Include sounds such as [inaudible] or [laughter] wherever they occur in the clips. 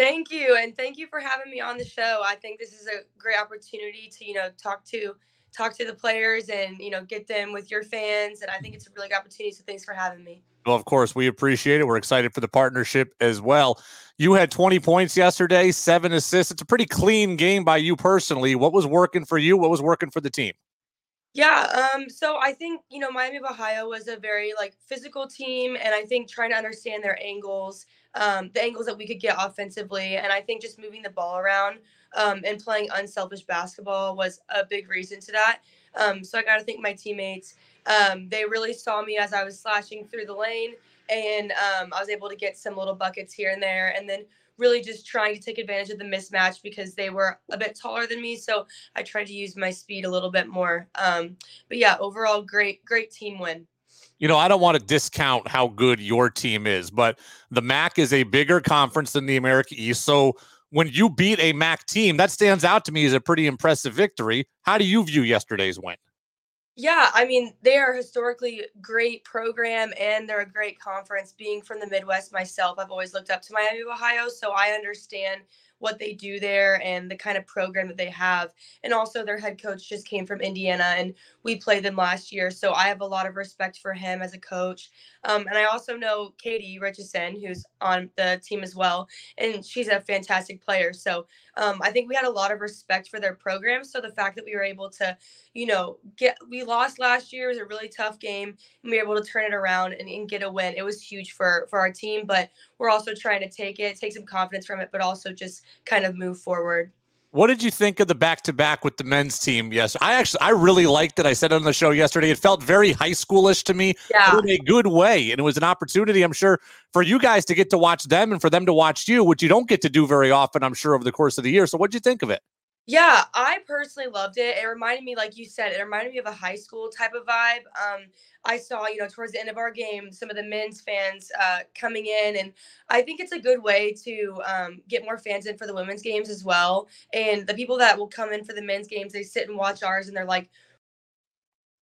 Thank you, and thank you for having me on the show. I think this is a great opportunity to you know talk to talk to the players and you know get them with your fans, and I think it's a really good opportunity. So thanks for having me. Well, of course, we appreciate it. We're excited for the partnership as well. You had 20 points yesterday, seven assists. It's a pretty clean game by you personally. What was working for you? What was working for the team? Yeah, um, so I think, you know, Miami of Ohio was a very like physical team, and I think trying to understand their angles, um, the angles that we could get offensively, and I think just moving the ball around um, and playing unselfish basketball was a big reason to that. Um, so I got to thank my teammates. Um, they really saw me as I was slashing through the lane, and um, I was able to get some little buckets here and there, and then really just trying to take advantage of the mismatch because they were a bit taller than me. So I tried to use my speed a little bit more. Um, but yeah, overall, great, great team win. You know, I don't want to discount how good your team is, but the MAC is a bigger conference than the America East. So when you beat a MAC team, that stands out to me as a pretty impressive victory. How do you view yesterday's win? Yeah, I mean, they are historically great program and they're a great conference. Being from the Midwest myself, I've always looked up to Miami of Ohio, so I understand what they do there and the kind of program that they have. And also, their head coach just came from Indiana, and we played them last year. So I have a lot of respect for him as a coach. Um, and I also know Katie Richardson, who's on the team as well, and she's a fantastic player. So um, I think we had a lot of respect for their program. So the fact that we were able to, you know, get we lost last year was a really tough game, and we were able to turn it around and, and get a win. It was huge for for our team, but we're also trying to take it, take some confidence from it, but also just kind of move forward. What did you think of the back to back with the men's team? Yes, I actually I really liked it. I said it on the show yesterday. It felt very high schoolish to me yeah. in a good way, and it was an opportunity, I'm sure, for you guys to get to watch them and for them to watch you, which you don't get to do very often, I'm sure, over the course of the year. So, what did you think of it? Yeah, I personally loved it. It reminded me, like you said, it reminded me of a high school type of vibe. Um, I saw, you know, towards the end of our game, some of the men's fans uh, coming in, and I think it's a good way to um, get more fans in for the women's games as well. And the people that will come in for the men's games, they sit and watch ours, and they're like,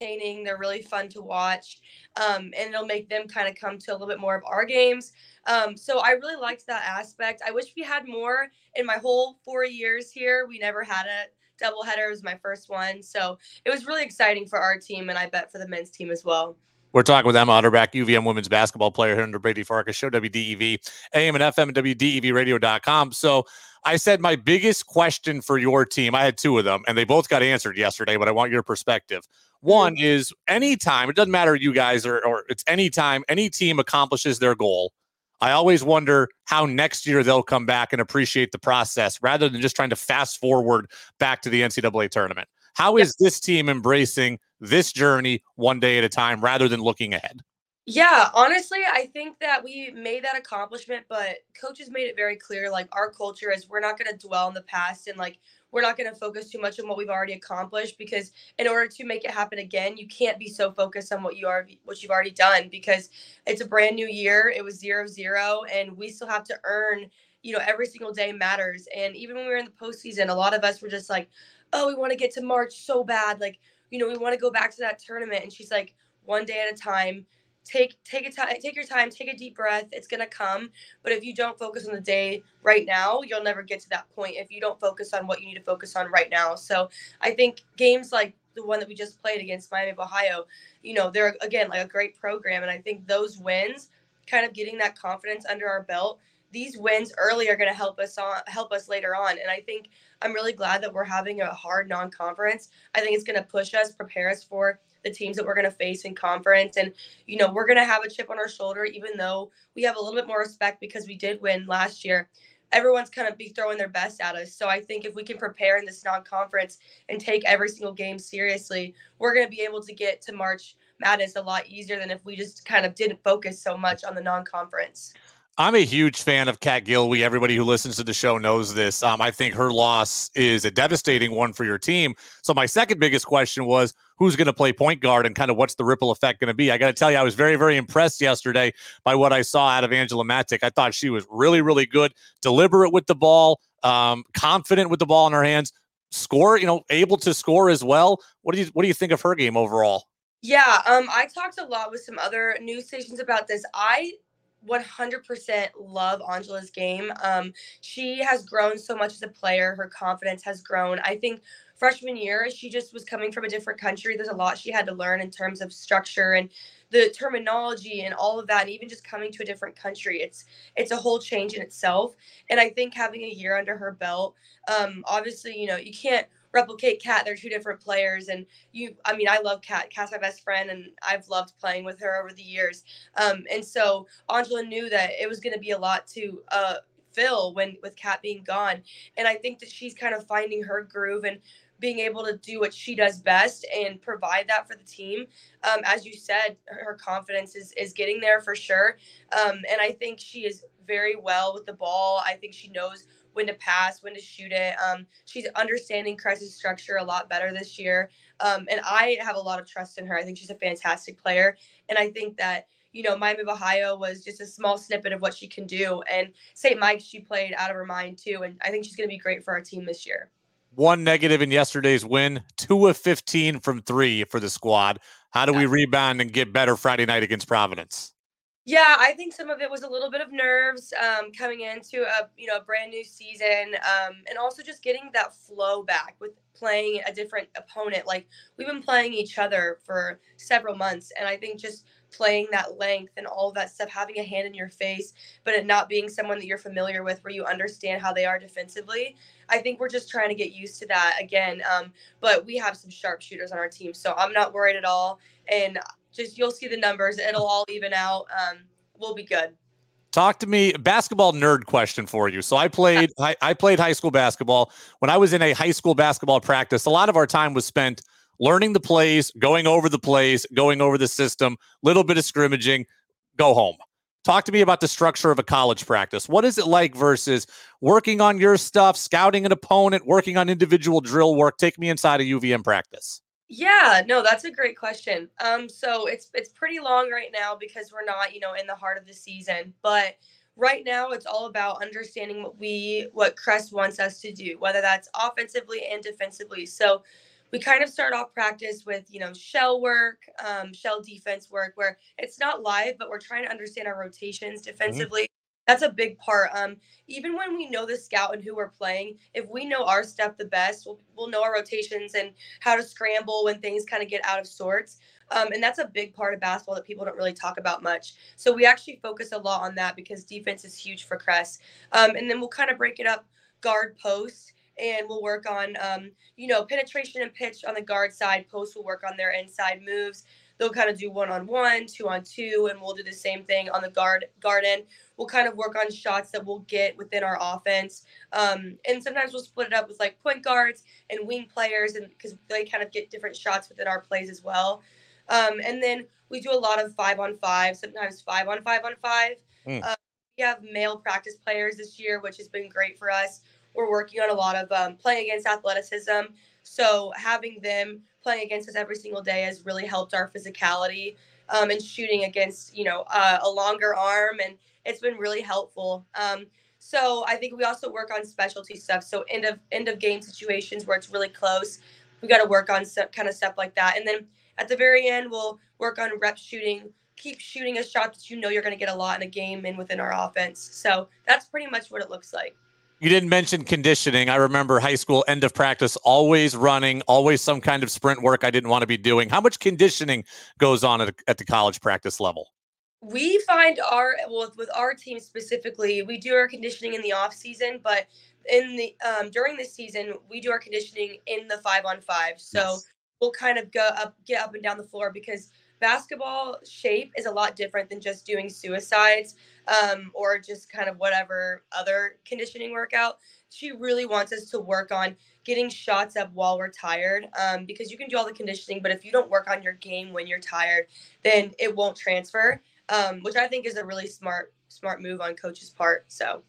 they're really fun to watch, um, and it'll make them kind of come to a little bit more of our games. Um, so I really liked that aspect. I wish we had more in my whole four years here. We never had a doubleheader. It was my first one, so it was really exciting for our team, and I bet for the men's team as well. We're talking with Emma Utterback, UVM women's basketball player here under Brady Farkas show, WDEV, AM and FM, and WDEVradio.com. So I said my biggest question for your team, I had two of them, and they both got answered yesterday, but I want your perspective. One is anytime, it doesn't matter you guys or, or it's anytime any team accomplishes their goal, I always wonder how next year they'll come back and appreciate the process rather than just trying to fast forward back to the NCAA tournament. How is this team embracing this journey one day at a time rather than looking ahead? Yeah, honestly, I think that we made that accomplishment, but coaches made it very clear like our culture is we're not going to dwell in the past and like we're not going to focus too much on what we've already accomplished because in order to make it happen again, you can't be so focused on what you are what you've already done because it's a brand new year. It was zero zero, and we still have to earn. You know, every single day matters. And even when we were in the postseason, a lot of us were just like, "Oh, we want to get to March so bad. Like, you know, we want to go back to that tournament." And she's like, "One day at a time." Take take a time take your time take a deep breath it's going to come. But if you don't focus on the day right now you'll never get to that point if you don't focus on what you need to focus on right now. So i think games like the one that we just played against miami of ohio you know they're again like a great program and i think those wins kind of getting that confidence under our belt these wins early are going to help us on help us later on. And i think i'm really glad that we're having a hard non-conference. I think it's going to push us prepare us for the teams that we're going to face in conference. And, you know, we're going to have a chip on our shoulder, even though we have a little bit more respect because we did win last year. Everyone's kind of be throwing their best at us. So I think if we can prepare in this non conference and take every single game seriously, we're going to be able to get to March Madness a lot easier than if we just kind of didn't focus so much on the non conference. I'm a huge fan of Cat Gilwee. Everybody who listens to the show knows this. Um, I think her loss is a devastating one for your team. So my second biggest question was who's going to play point guard and kind of what's the ripple effect going to be. I got to tell you, I was very, very impressed yesterday by what I saw out of Angela Matic. I thought she was really, really good, deliberate with the ball, um, confident with the ball in her hands, score, you know, able to score as well. What do you what do you think of her game overall? Yeah, um, I talked a lot with some other news stations about this. I 100% love Angela's game. Um, she has grown so much as a player. Her confidence has grown. I think freshman year, she just was coming from a different country. There's a lot she had to learn in terms of structure and the terminology and all of that and even just coming to a different country it's it's a whole change in itself and i think having a year under her belt um obviously you know you can't replicate kat. They're two different players and you i mean i love kat. Cat's my best friend and i've loved playing with her over the years. Um and so angela knew that it was going to be a lot to uh fill when with kat being gone. And i think that she's kind of finding her groove and being able to do what she does best and provide that for the team. Um, as you said, her confidence is is getting there for sure, um, and I think she is very well with the ball. I think she knows when to pass, when to shoot it. Um, she's understanding Cress's structure a lot better this year, um, and I have a lot of trust in her. I think she's a fantastic player, and I think that you know, Miami of Ohio was just a small snippet of what she can do. And St. Mike's, she played out of her mind too. And I think she's going to be great for our team this year one negative in yesterday's win, two of 15 from three for the squad. How do we rebound and get better Friday night against Providence? Yeah, I think some of it was a little bit of nerves um, coming into a you know brand new season, um, and also just getting that flow back with playing a different opponent. Like we've been playing each other for several months, and I think just playing that length and all that stuff, having a hand in your face, but it not being someone that you're familiar with where you understand how they are defensively. I think we're just trying to get used to that again. Um, but we have some sharpshooters on our team, so I'm not worried at all. And just you'll see the numbers; it'll all even out. Um, we'll be good. Talk to me basketball nerd question for you. So I played [laughs] I, I played high school basketball. When I was in a high school basketball practice, a lot of our time was spent learning the plays, going over the plays, going over the system, little bit of scrimmaging, go home. Talk to me about the structure of a college practice. What is it like versus working on your stuff, scouting an opponent, working on individual drill work? Take me inside a UVM practice. Yeah, no, that's a great question. Um, so it's it's pretty long right now because we're not, you know, in the heart of the season. But right now it's all about understanding what we what Crest wants us to do, whether that's offensively and defensively. So we kind of start off practice with you know shell work um, shell defense work where it's not live but we're trying to understand our rotations mm-hmm. defensively. That's a big part um, even when we know the scout and who we're playing if we know our stuff the best we'll, we'll know our rotations and how to scramble when things kind of get out of sorts um, and that's a big part of basketball that people don't really talk about much. So we actually focus a lot on that because defense is huge for Crest. Um, and then we'll kind of break it up guard post and we'll work on um, you know penetration and pitch on the guard side. Post will work on their inside moves. They'll kind of do one on one, two on two, and we'll do the same thing on the guard garden. We'll kind of work on shots that we'll get within our offense, um, and sometimes we'll split it up with like point guards and wing players, and because they kind of get different shots within our plays as well. Um, and then we do a lot of five on five, sometimes five on five on five. Mm. We have male practice players this year, which has been great for us we're working on a lot of um, playing against athleticism. So having them playing against us every single day has really helped our physicality um, and shooting against you know uh, a longer arm, and it's been really helpful. Um, so I think we also work on specialty stuff. So end of end of game situations where it's really close, we got to work on some kind of stuff like that. And then at the very end, we'll work on rep shooting. Keep shooting a shot that you know you're going to get a lot in a game and within our offense. So that's pretty much what it looks like. You didn't mention conditioning. I remember high school end of practice, always running, always some kind of sprint work I didn't want to be doing. How much conditioning goes on at, at the college practice level? We find our well with our team specifically, we do our conditioning in the off season, but in the um, during the season, we do our conditioning in the five on five. So yes. we'll kind of go up, get up and down the floor because basketball shape is a lot different than just doing suicides um, or just kind of whatever other conditioning workout. She really wants us to work on getting shots up while we're tired um, because you can do all the conditioning, but if you don't work on your game when you're tired, then it won't transfer, um, which I think is a really smart smart move on coach's part. So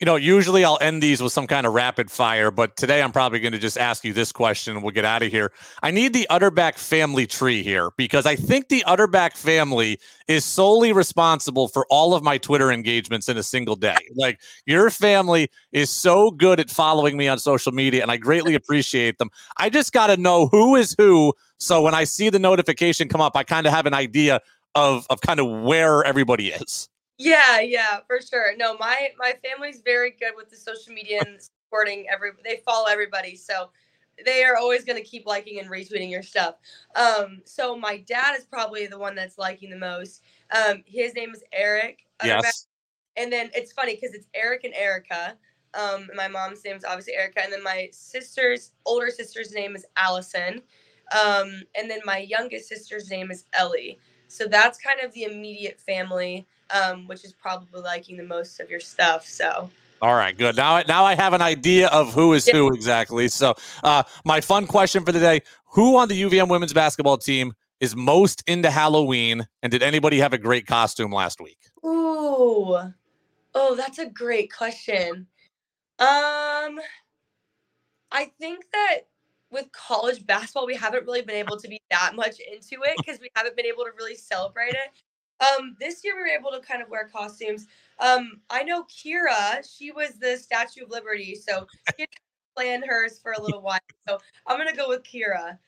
you know, usually I'll end these with some kind of rapid fire, but today I'm probably going to just ask you this question and we'll get out of here. I need the Utterback family tree here because I think the Utterback family is solely responsible for all of my Twitter engagements in a single day. Like your family is so good at following me on social media and I greatly [laughs] appreciate them. I just got to know who is who. So when I see the notification come up, I kind of have an idea of, of kind of where everybody is. Yeah, yeah, for sure. No, my my family's very good with the social media and supporting every. They follow everybody, so they are always going to keep liking and retweeting your stuff. Um, so my dad is probably the one that's liking the most. Um, his name is Eric. Yes. And then it's funny because it's Eric and Erica. Um, my mom's name is obviously Erica, and then my sister's older sister's name is Allison. Um, and then my youngest sister's name is Ellie. So that's kind of the immediate family, um, which is probably liking the most of your stuff. So all right, good. Now, now I have an idea of who is who exactly. So, uh, my fun question for the day: Who on the UVM women's basketball team is most into Halloween, and did anybody have a great costume last week? Ooh, oh, that's a great question. Um, I think that with college basketball, we haven't really been able to be that much into it because we haven't been able to really celebrate it. Um, this year we were able to kind of wear costumes. Um, I know Kira, she was the Statue of Liberty, so she planned hers for a little while. So I'm gonna go with Kira.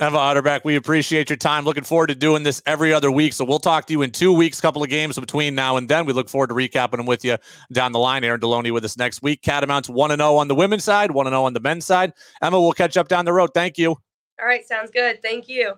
Eva Utterback, we appreciate your time. Looking forward to doing this every other week. So we'll talk to you in two weeks, couple of games between now and then. We look forward to recapping them with you down the line. Aaron Deloney with us next week. Catamounts 1 0 on the women's side, 1 0 on the men's side. Emma, we'll catch up down the road. Thank you. All right, sounds good. Thank you.